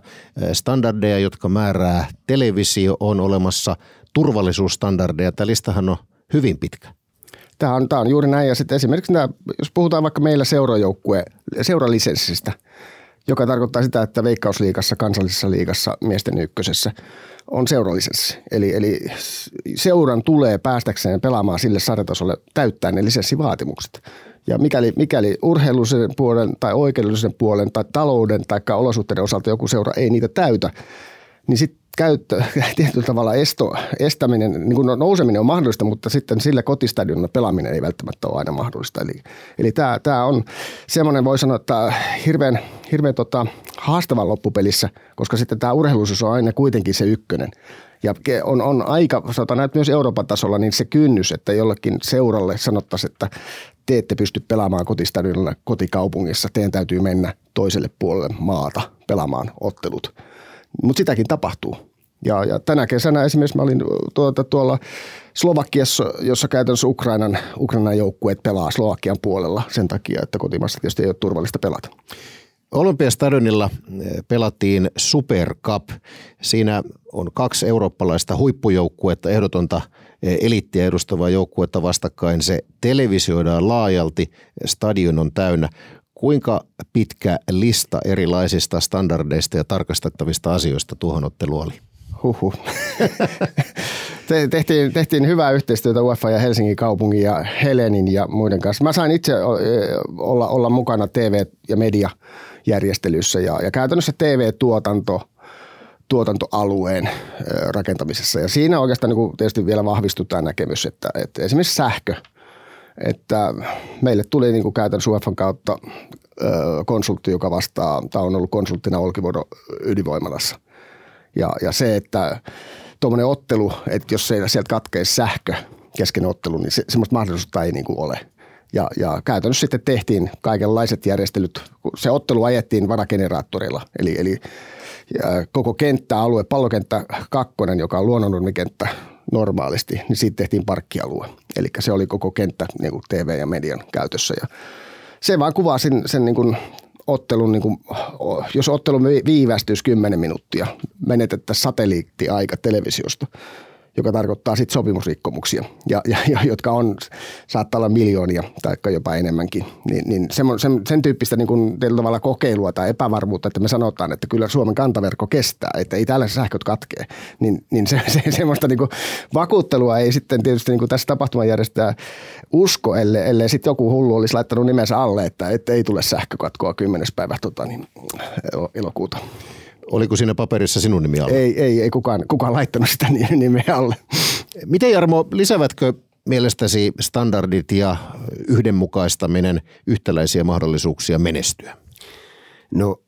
standardeja, jotka määrää televisio, on olemassa turvallisuusstandardeja. Tämä listahan on hyvin pitkä. Tämä on, tämä on juuri näin. Ja sitten esimerkiksi nämä, jos puhutaan vaikka meillä seurajoukkue, seuralisenssistä, joka tarkoittaa sitä, että Veikkausliigassa, kansallisessa liigassa, miesten ykkösessä on seuralisenssi. Eli, eli seuran tulee päästäkseen pelaamaan sille sarjatasolle täyttää ne lisenssivaatimukset. Ja mikäli, mikäli urheilullisen puolen tai oikeudellisen puolen tai talouden tai olosuhteiden osalta joku seura ei niitä täytä, niin sitten käyttö, tietyllä tavalla esto, estäminen, niin kuin nouseminen on mahdollista, mutta sitten sillä kotistadionilla pelaaminen ei välttämättä ole aina mahdollista. Eli, eli tämä, tämä on semmoinen, voi sanoa, että hirveän, hirveän tota, haastavan loppupelissä, koska sitten tämä urheilullisuus on aina kuitenkin se ykkönen. Ja on, on aika, sanotaan näitä myös Euroopan tasolla, niin se kynnys, että jollekin seuralle sanottaisiin, että te ette pysty pelaamaan kotistadionilla kotikaupungissa, teidän täytyy mennä toiselle puolelle maata pelaamaan ottelut. Mutta sitäkin tapahtuu. Ja, ja tänä kesänä esimerkiksi mä olin tuota, tuolla Slovakiassa, jossa käytännössä Ukrainan, Ukrainan joukkueet pelaa Slovakian puolella sen takia, että kotimassa tietysti ei ole turvallista pelata. Olympiastadionilla eh, pelattiin Super Cup. Siinä on kaksi eurooppalaista huippujoukkuetta, ehdotonta eh, elittiä edustavaa joukkuetta vastakkain. Se televisioidaan laajalti, stadion on täynnä. Kuinka pitkä lista erilaisista standardeista ja tarkastettavista asioista tuohon ottelu oli? Huhhuh. tehtiin, tehtiin hyvää yhteistyötä UEFA ja Helsingin kaupungin ja Helenin ja muiden kanssa. Mä sain itse olla, olla mukana TV- ja mediajärjestelyssä ja, ja käytännössä TV-tuotanto – tuotantoalueen rakentamisessa. Ja siinä oikeastaan niin tietysti vielä vahvistutaan näkemys, että, että esimerkiksi sähkö, että meille tuli niin kuin käytännössä UEFan kautta konsultti, joka vastaa, tämä on ollut konsulttina Olkivuodon ydinvoimalassa. Ja, ja se, että tuommoinen ottelu, että jos se, sieltä katkee sähkö kesken ottelu, niin se, semmoista mahdollisuutta ei niin kuin ole. Ja, ja käytännössä sitten tehtiin kaikenlaiset järjestelyt. Se ottelu ajettiin varageneraattorilla, eli, eli koko kenttäalue, pallokenttä kakkonen, joka on luonnonurmikenttä normaalisti, niin siitä tehtiin parkkialue. Eli se oli koko kenttä niin kuin TV ja median käytössä. Ja se vaan kuvaa sen, sen niin kuin ottelun, niin kuin, jos ottelu viivästyisi 10 minuuttia, menetettäisiin satelliittiaika televisiosta – joka tarkoittaa sitten sopimusrikkomuksia, ja, ja, ja, jotka on, saattaa olla miljoonia tai jopa enemmänkin. Niin, niin sen, sen, sen tyyppistä niin kuin tavalla kokeilua tai epävarmuutta, että me sanotaan, että kyllä Suomen kantaverkko kestää, että ei tällä sähköt katkee, niin, niin se, se, semmoista niin vakuuttelua ei sitten tietysti niin tässä tapahtumajärjestää usko, ellei, ellei sitten joku hullu olisi laittanut nimensä alle, että, että ei tule sähkökatkoa 10. päivä tota, niin, elokuuta. Oliko siinä paperissa sinun nimi alla? Ei, ei, ei kukaan, kukaan laittanut sitä nimeä alle. Miten Jarmo, lisävätkö mielestäsi standardit ja yhdenmukaistaminen yhtäläisiä mahdollisuuksia menestyä? No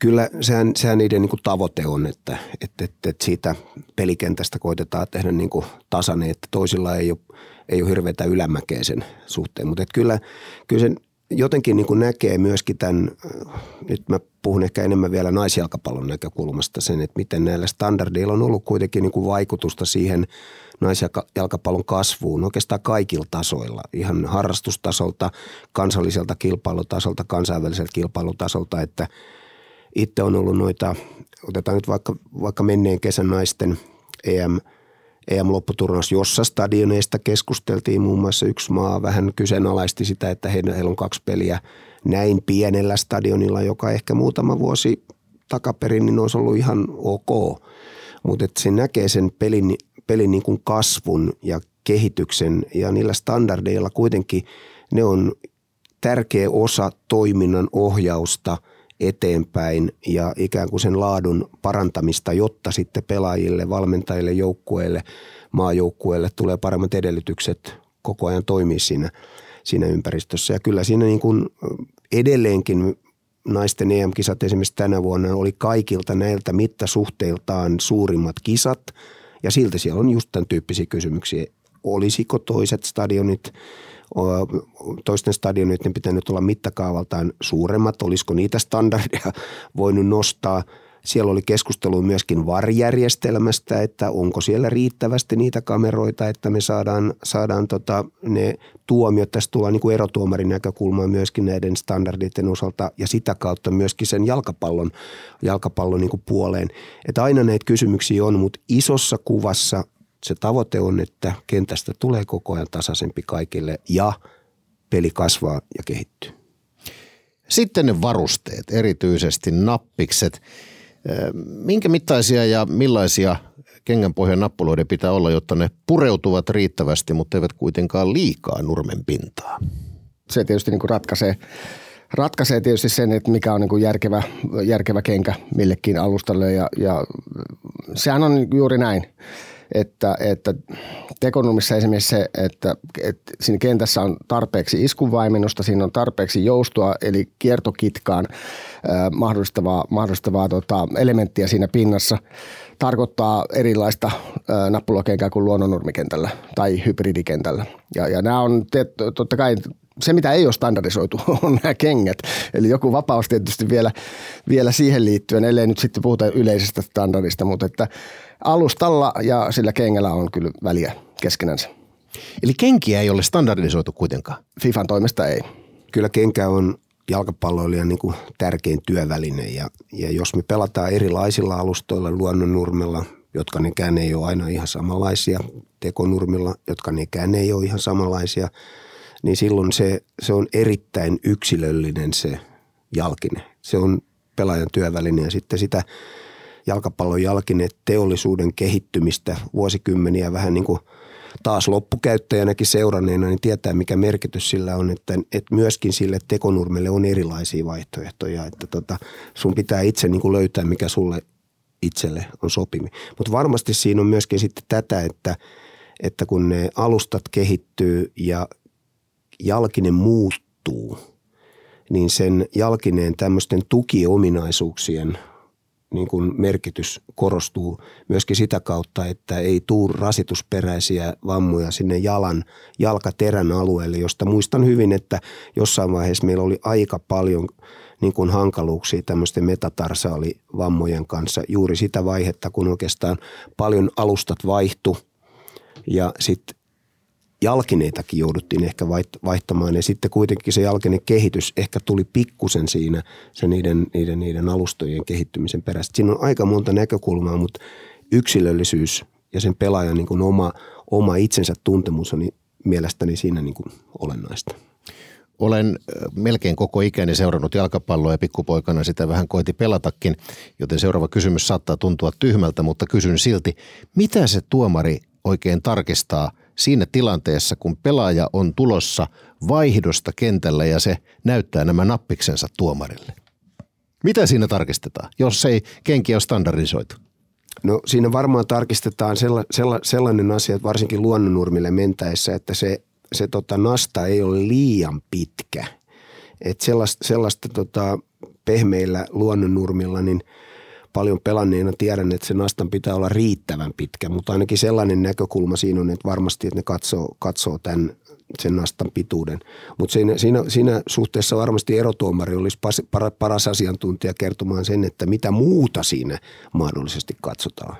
kyllä sehän, sehän niiden niin kuin tavoite on, että, että, että, että siitä pelikentästä koitetaan tehdä niin kuin tasainen, että toisilla ei ole, ei ole hirveätä ylämäkeä sen suhteen. Mutta kyllä, kyllä sen jotenkin niin kuin näkee myöskin tämän, nyt mä puhun ehkä enemmän vielä naisjalkapallon näkökulmasta sen, että miten näillä standardeilla on ollut kuitenkin niin kuin vaikutusta siihen naisjalkapallon kasvuun oikeastaan kaikilla tasoilla. Ihan harrastustasolta, kansalliselta kilpailutasolta, kansainväliseltä kilpailutasolta, että itse on ollut noita, otetaan nyt vaikka, vaikka menneen kesän naisten EM – EM-lopputurnaus, jossa stadioneista keskusteltiin. Muun muassa yksi maa vähän kyseenalaisti sitä, että heillä on kaksi peliä näin pienellä stadionilla, joka ehkä muutama vuosi takaperin niin olisi ollut ihan ok. Mutta se näkee sen pelin, pelin niin kuin kasvun ja kehityksen ja niillä standardeilla kuitenkin ne on tärkeä osa toiminnan ohjausta – eteenpäin ja ikään kuin sen laadun parantamista, jotta sitten pelaajille, valmentajille, joukkueille, maajoukkueille tulee paremmat edellytykset koko ajan toimia siinä, siinä ympäristössä. Ja kyllä siinä niin kuin edelleenkin naisten EM-kisat esimerkiksi tänä vuonna oli kaikilta näiltä mittasuhteiltaan suurimmat kisat. Ja silti siellä on just tämän tyyppisiä kysymyksiä. Olisiko toiset stadionit, toisten stadionitten pitänyt olla mittakaavaltaan suuremmat? Olisiko niitä standardeja voinut nostaa – siellä oli keskustelu myöskin varjärjestelmästä, että onko siellä riittävästi niitä kameroita, että me saadaan, saadaan tota, ne tuomiot. Tässä tullaan niin kuin erotuomarin näkökulmaan myöskin näiden standardien osalta ja sitä kautta myöskin sen jalkapallon, jalkapallon niin kuin puoleen. Että aina näitä kysymyksiä on, mutta isossa kuvassa se tavoite on, että kentästä tulee koko ajan tasaisempi kaikille ja peli kasvaa ja kehittyy. Sitten ne varusteet, erityisesti nappikset – Minkä mittaisia ja millaisia kengänpohjan nappuloiden pitää olla, jotta ne pureutuvat riittävästi, mutta eivät kuitenkaan liikaa nurmen pintaa? Se tietysti niin kuin ratkaisee, ratkaisee tietysti sen, että mikä on niin kuin järkevä, järkevä kenkä millekin alustalle ja, ja sehän on juuri näin että, että tekonumissa esimerkiksi se, että, että siinä kentässä on tarpeeksi iskuvaimennusta, siinä on tarpeeksi joustoa, eli kiertokitkaan äh, mahdollistavaa, mahdollistavaa tota, elementtiä siinä pinnassa, tarkoittaa erilaista äh, nappulokenkää kuin luonnonnurmikentällä tai hybridikentällä. Ja, ja nämä on te, totta kai se, mitä ei ole standardisoitu, on nämä kengät. Eli joku vapaus tietysti vielä, vielä siihen liittyen, ellei nyt sitten puhuta yleisestä standardista, mutta että alustalla ja sillä kengällä on kyllä väliä keskenänsä. Eli kenkiä ei ole standardisoitu kuitenkaan? FIFAn toimesta ei. Kyllä kenkä on jalkapalloilijan niin kuin tärkein työväline ja, ja jos me pelataan erilaisilla alustoilla luonnonnurmella, jotka nekään ei ole aina ihan samanlaisia, tekonurmilla, jotka nekään ei ole ihan samanlaisia, niin silloin se, se on erittäin yksilöllinen se jalkine. Se on pelaajan työväline ja sitten sitä – jalkapallon jalkine teollisuuden kehittymistä vuosikymmeniä vähän niin kuin taas loppukäyttäjänäkin seuranneena, niin tietää mikä merkitys sillä on, että, että myöskin sille tekonurmelle on erilaisia vaihtoehtoja, että tota, sun pitää itse niin kuin löytää mikä sulle itselle on sopivi. Mutta varmasti siinä on myöskin sitten tätä, että, että kun ne alustat kehittyy ja jalkinen muuttuu, niin sen jalkineen tämmöisten tukiominaisuuksien – niin kuin merkitys korostuu myöskin sitä kautta, että ei tuu rasitusperäisiä vammoja sinne jalan, jalkaterän alueelle, josta muistan hyvin, että jossain vaiheessa meillä oli aika paljon niin kuin hankaluuksia tämmöisten metatarsaalivammojen kanssa juuri sitä vaihetta, kun oikeastaan paljon alustat vaihtu ja sitten jalkineitakin jouduttiin ehkä vaihtamaan ja sitten kuitenkin se jalkinen kehitys ehkä tuli pikkusen siinä se niiden, niiden, niiden alustojen kehittymisen perässä. Siinä on aika monta näkökulmaa, mutta yksilöllisyys ja sen pelaajan niin kuin oma, oma itsensä tuntemus on mielestäni siinä niin kuin olennaista. Olen melkein koko ikäni seurannut jalkapalloa ja pikkupoikana sitä vähän koiti pelatakin, joten seuraava kysymys saattaa tuntua tyhmältä, mutta kysyn silti, mitä se tuomari oikein tarkistaa – siinä tilanteessa, kun pelaaja on tulossa vaihdosta kentällä ja se näyttää nämä nappiksensa tuomarille? Mitä siinä tarkistetaan, jos ei kenki ole standardisoitu? No siinä varmaan tarkistetaan sella, sella, sellainen asia, että varsinkin luonnonurmille mentäessä, että se, se tota nasta ei ole liian pitkä. Että sellaista, sellaista tota, pehmeillä luonnonnurmilla, niin – paljon pelanneena tiedän, että se nastan pitää olla riittävän pitkä, mutta ainakin sellainen näkökulma siinä on, että varmasti, että ne katsoo, katsoo tämän, sen nastan pituuden. Mutta siinä, siinä, siinä suhteessa varmasti erotuomari olisi pas, paras asiantuntija kertomaan sen, että mitä muuta siinä mahdollisesti katsotaan.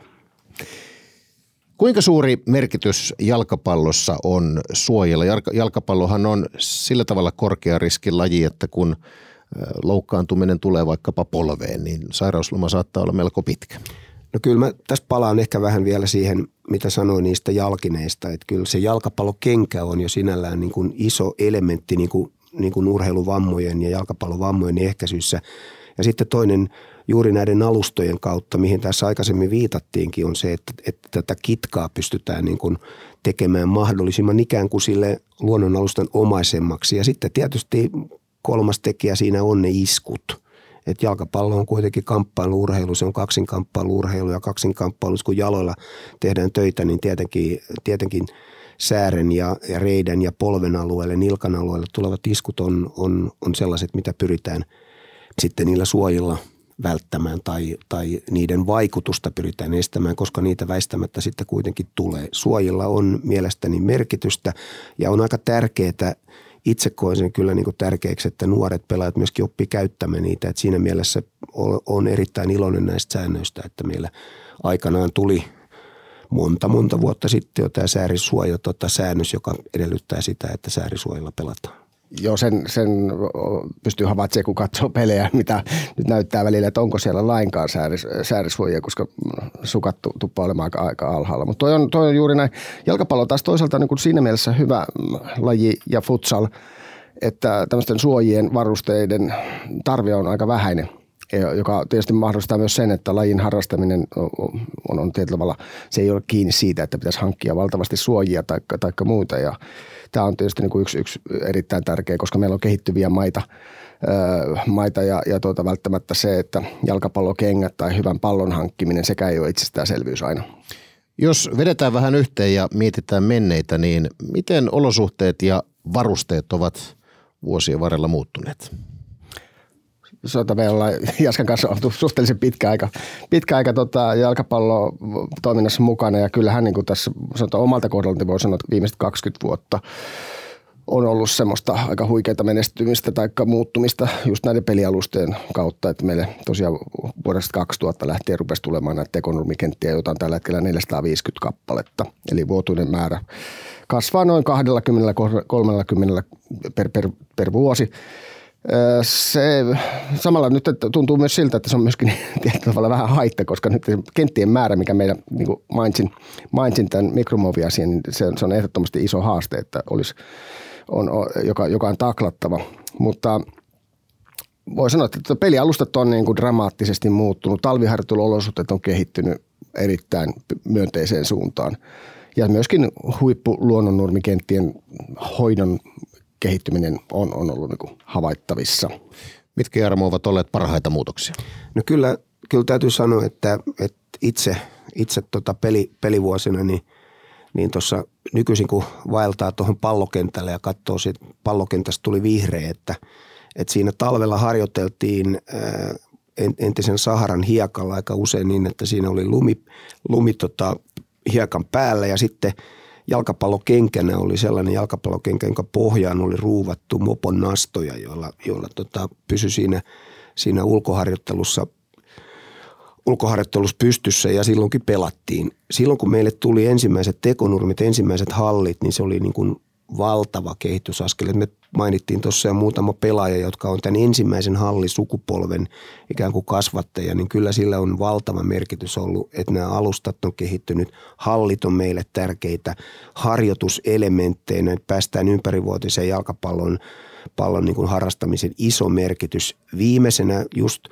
Kuinka suuri merkitys jalkapallossa on suojella? Jalkapallohan on sillä tavalla korkea riskin laji, että kun – loukkaantuminen tulee vaikkapa polveen, niin sairausloma saattaa olla melko pitkä. No kyllä mä tässä palaan ehkä vähän vielä siihen, mitä sanoin niistä jalkineista. Että kyllä se jalkapallokenkä on jo sinällään niin kuin iso elementti niin kuin, niin kuin urheiluvammojen ja jalkapallovammojen ehkäisyssä. Ja sitten toinen juuri näiden alustojen kautta, mihin tässä aikaisemmin viitattiinkin, on se, että, että tätä kitkaa pystytään niin kuin tekemään mahdollisimman ikään kuin sille luonnonalustan omaisemmaksi. Ja sitten tietysti kolmas tekijä siinä on ne iskut. Et jalkapallo on kuitenkin kamppailuurheilu, se on kaksinkamppailuurheilu ja kaksinkamppailu, kun jaloilla tehdään töitä, niin tietenkin, tietenkin säären ja, ja reiden ja polven alueelle, nilkan alueelle tulevat iskut on, on, on sellaiset, mitä pyritään, sitten niillä suojilla välttämään tai, tai niiden vaikutusta pyritään estämään, koska niitä väistämättä sitten kuitenkin tulee. Suojilla on mielestäni merkitystä ja on aika tärkeää, itse koen sen kyllä niin kuin tärkeäksi, että nuoret pelaajat myöskin oppii käyttämään niitä. Et siinä mielessä on erittäin iloinen näistä säännöistä, että meillä aikanaan tuli monta, monta vuotta sitten jo tämä säärisuoja tota, säännös, joka edellyttää sitä, että säärisuojilla pelataan. Joo, sen, sen pystyy havaitsemaan, kun katsoo pelejä, mitä nyt näyttää välillä, että onko siellä lainkaan sääris, säärisvoijia, koska sukat tuppaa olemaan aika, aika alhaalla. Mutta toi on, toi on juuri näin. Jalkapallo taas toisaalta niin kuin siinä mielessä hyvä laji ja futsal, että tämmöisten suojien varusteiden tarve on aika vähäinen – joka tietysti mahdollistaa myös sen, että lajin harrastaminen on, on tietyllä tavalla, se ei ole kiinni siitä, että pitäisi hankkia valtavasti suojia tai, tai muita. Ja tämä on tietysti niin kuin yksi, yksi erittäin tärkeä, koska meillä on kehittyviä maita, maita ja, ja tuota, välttämättä se, että jalkapallokengät tai hyvän pallon hankkiminen, sekä ei ole itsestäänselvyys aina. Jos vedetään vähän yhteen ja mietitään menneitä, niin miten olosuhteet ja varusteet ovat vuosien varrella muuttuneet? Sota me ollaan Jaskan kanssa oltu suhteellisen pitkä aika, pitkä aika tota, jalkapallo toiminnassa mukana. Ja kyllähän niin kuin tässä sanotaan omalta kohdalta voi sanoa, että viimeiset 20 vuotta on ollut semmoista aika huikeita menestymistä tai muuttumista just näiden pelialustojen kautta, että meille tosiaan vuodesta 2000 lähtien rupesi tulemaan näitä tekonurmikenttiä, joita on tällä hetkellä 450 kappaletta, eli vuotuinen määrä kasvaa noin 20-30 per, per, per vuosi. Se samalla nyt tuntuu myös siltä, että se on myöskin tietyllä tavalla vähän haitta, koska nyt kenttien määrä, mikä meillä niin kuin mainitsin, mainitsin tämän mikromuoviasian, niin se, se on ehdottomasti iso haaste, että olisi, on, joka, joka on taklattava. Mutta voi sanoa, että pelialustat on niin kuin dramaattisesti muuttunut. Talviharjoitteluolosuhteet on kehittynyt erittäin myönteiseen suuntaan. Ja myöskin huippuluonnonnurmikenttien hoidon kehittyminen on, on ollut niin havaittavissa. Mitkä Jarmo ovat olleet parhaita muutoksia? No kyllä, kyllä täytyy sanoa, että, että itse, itse tota peli, pelivuosina niin, niin tuossa nykyisin kun vaeltaa tuohon pallokentälle ja katsoo, että pallokentästä tuli vihreä, että, että siinä talvella harjoiteltiin entisen Saharan hiekalla aika usein niin, että siinä oli lumi, lumi tota, hiekan päällä ja sitten – jalkapallokenkänä oli sellainen jalkapallokenkä, jonka pohjaan oli ruuvattu mopon nastoja, joilla, joilla tota, pysyi siinä, siinä ulkoharjoittelussa ulkoharjoittelussa pystyssä ja silloinkin pelattiin. Silloin kun meille tuli ensimmäiset tekonurmit, ensimmäiset hallit, niin se oli niin kuin valtava kehitysaskel. Me mainittiin tuossa jo muutama pelaaja, jotka on tämän ensimmäisen hallisukupolven ikään kuin kasvattaja, niin kyllä sillä on valtava merkitys ollut, että nämä alustat on kehittynyt. Hallit on meille tärkeitä harjoituselementteinä, että päästään ympärivuotiseen jalkapallon pallon niin kuin harrastamisen iso merkitys. Viimeisenä just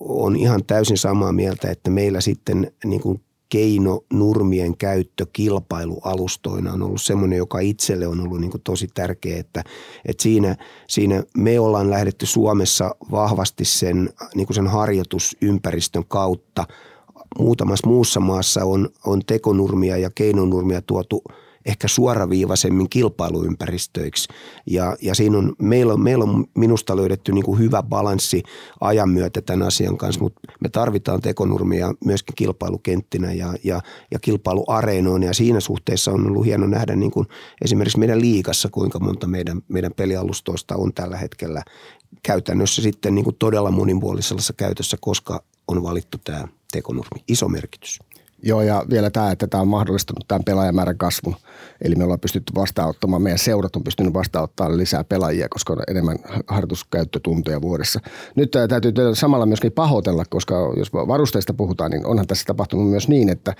on ihan täysin samaa mieltä, että meillä sitten niin kuin keino nurmien käyttö kilpailualustoina on ollut semmoinen, joka itselle on ollut niin kuin tosi tärkeä, että, että siinä, siinä me ollaan lähdetty Suomessa vahvasti sen, niin kuin sen harjoitusympäristön kautta. Muutamassa muussa maassa on, on tekonurmia ja keinonurmia tuotu – ehkä suoraviivaisemmin kilpailuympäristöiksi. Ja, ja siinä on, meillä, on, meillä on minusta löydetty niin kuin hyvä balanssi ajan myötä tämän asian kanssa, mutta me tarvitaan tekonurmia myöskin kilpailukenttinä ja, ja, ja kilpailuareenoina ja siinä suhteessa on ollut hieno nähdä niin kuin esimerkiksi meidän liikassa, kuinka monta meidän, meidän pelialustoista on tällä hetkellä käytännössä sitten niin kuin todella monipuolisessa käytössä, koska on valittu tämä tekonurmi. Iso merkitys. Joo, ja vielä tämä, että tämä on mahdollistanut tämän pelaajamäärän kasvun. Eli me ollaan pystytty vastaanottamaan, meidän seurat on pystynyt vastaanottamaan lisää pelaajia, koska on enemmän harjoituskäyttötunteja vuodessa. Nyt täytyy samalla myöskin pahoitella, koska jos varusteista puhutaan, niin onhan tässä tapahtunut myös niin, että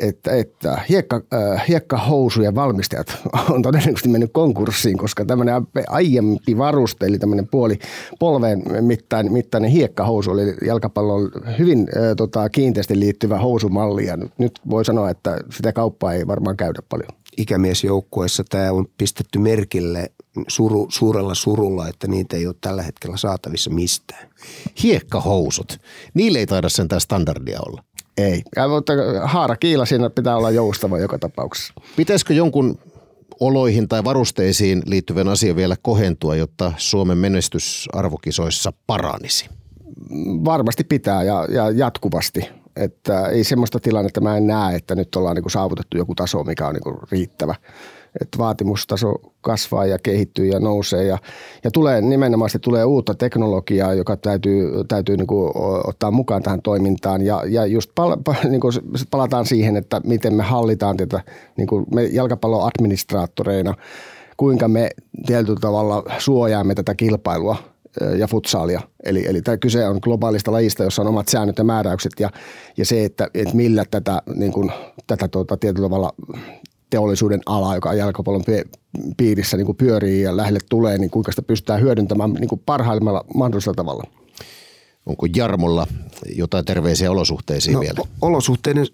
että, että hiekka, äh, hiekkahousujen valmistajat on todennäköisesti mennyt konkurssiin, koska tämmöinen aiempi varuste, eli tämmöinen puoli polveen mittainen, mittainen hiekkahousu, oli jalkapallon hyvin äh, tota, kiinteästi liittyvä housumalli, ja nyt, nyt voi sanoa, että sitä kauppaa ei varmaan käydä paljon. Ikämiesjoukkueessa tämä on pistetty merkille suru, suurella surulla, että niitä ei ole tällä hetkellä saatavissa mistään. Hiekkahousut, niille ei taida sentään standardia olla. Ei, ja, mutta haara kiila siinä pitää olla joustava joka tapauksessa. Pitäisikö jonkun oloihin tai varusteisiin liittyvän asian vielä kohentua, jotta Suomen menestys arvokisoissa paranisi? Varmasti pitää ja, ja jatkuvasti. Että ei semmoista tilannetta mä en näe, että nyt ollaan niin kuin saavutettu joku taso, mikä on niin kuin riittävä että vaatimustaso kasvaa ja kehittyy ja nousee. Ja, ja tulee nimenomaan tulee uutta teknologiaa, joka täytyy, täytyy niin kuin ottaa mukaan tähän toimintaan. Ja, ja just pal, pal, niin kuin palataan siihen, että miten me hallitaan tätä niin kuin me jalkapalloadministraattoreina, kuinka me tietyllä tavalla suojaamme tätä kilpailua ja futsaalia. Eli, eli tämä kyse on globaalista lajista, jossa on omat säännöt ja määräykset. Ja, ja se, että, että millä tätä, niin kuin, tätä tuota, tietyllä tavalla teollisuuden ala, joka jalkapallon piirissä niin kuin pyörii ja lähelle tulee, niin kuinka sitä pystytään hyödyntämään niin kuin parhaimmalla mahdollisella tavalla. Onko Jarmolla jotain terveisiä olosuhteisiin no, vielä? Olosuhteiden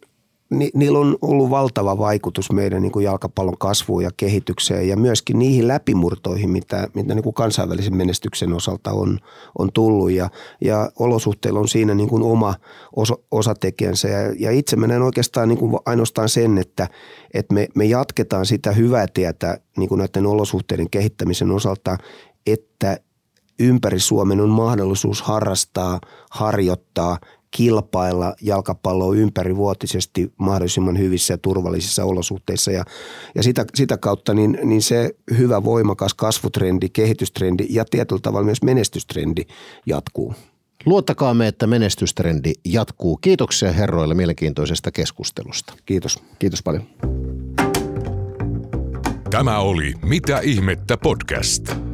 ni, niillä on ollut valtava vaikutus meidän niin kuin jalkapallon kasvuun ja kehitykseen ja myöskin niihin läpimurtoihin, mitä, mitä niin kuin kansainvälisen menestyksen osalta on, on tullut. Ja, ja olosuhteilla on siinä niin kuin oma osa, osatekijänsä. Ja, ja itse menen oikeastaan niin kuin ainoastaan sen, että, että me, me jatketaan sitä hyvää tietä niin kuin näiden olosuhteiden kehittämisen osalta, että ympäri Suomen on mahdollisuus harrastaa, harjoittaa – kilpailla jalkapalloa ympärivuotisesti mahdollisimman hyvissä ja turvallisissa olosuhteissa. Ja, ja sitä, sitä kautta niin, niin se hyvä voimakas kasvutrendi, kehitystrendi ja tietyllä tavalla myös menestystrendi jatkuu. Luottakaamme, että menestystrendi jatkuu. Kiitoksia herroille mielenkiintoisesta keskustelusta. Kiitos. Kiitos paljon. Tämä oli Mitä ihmettä podcast.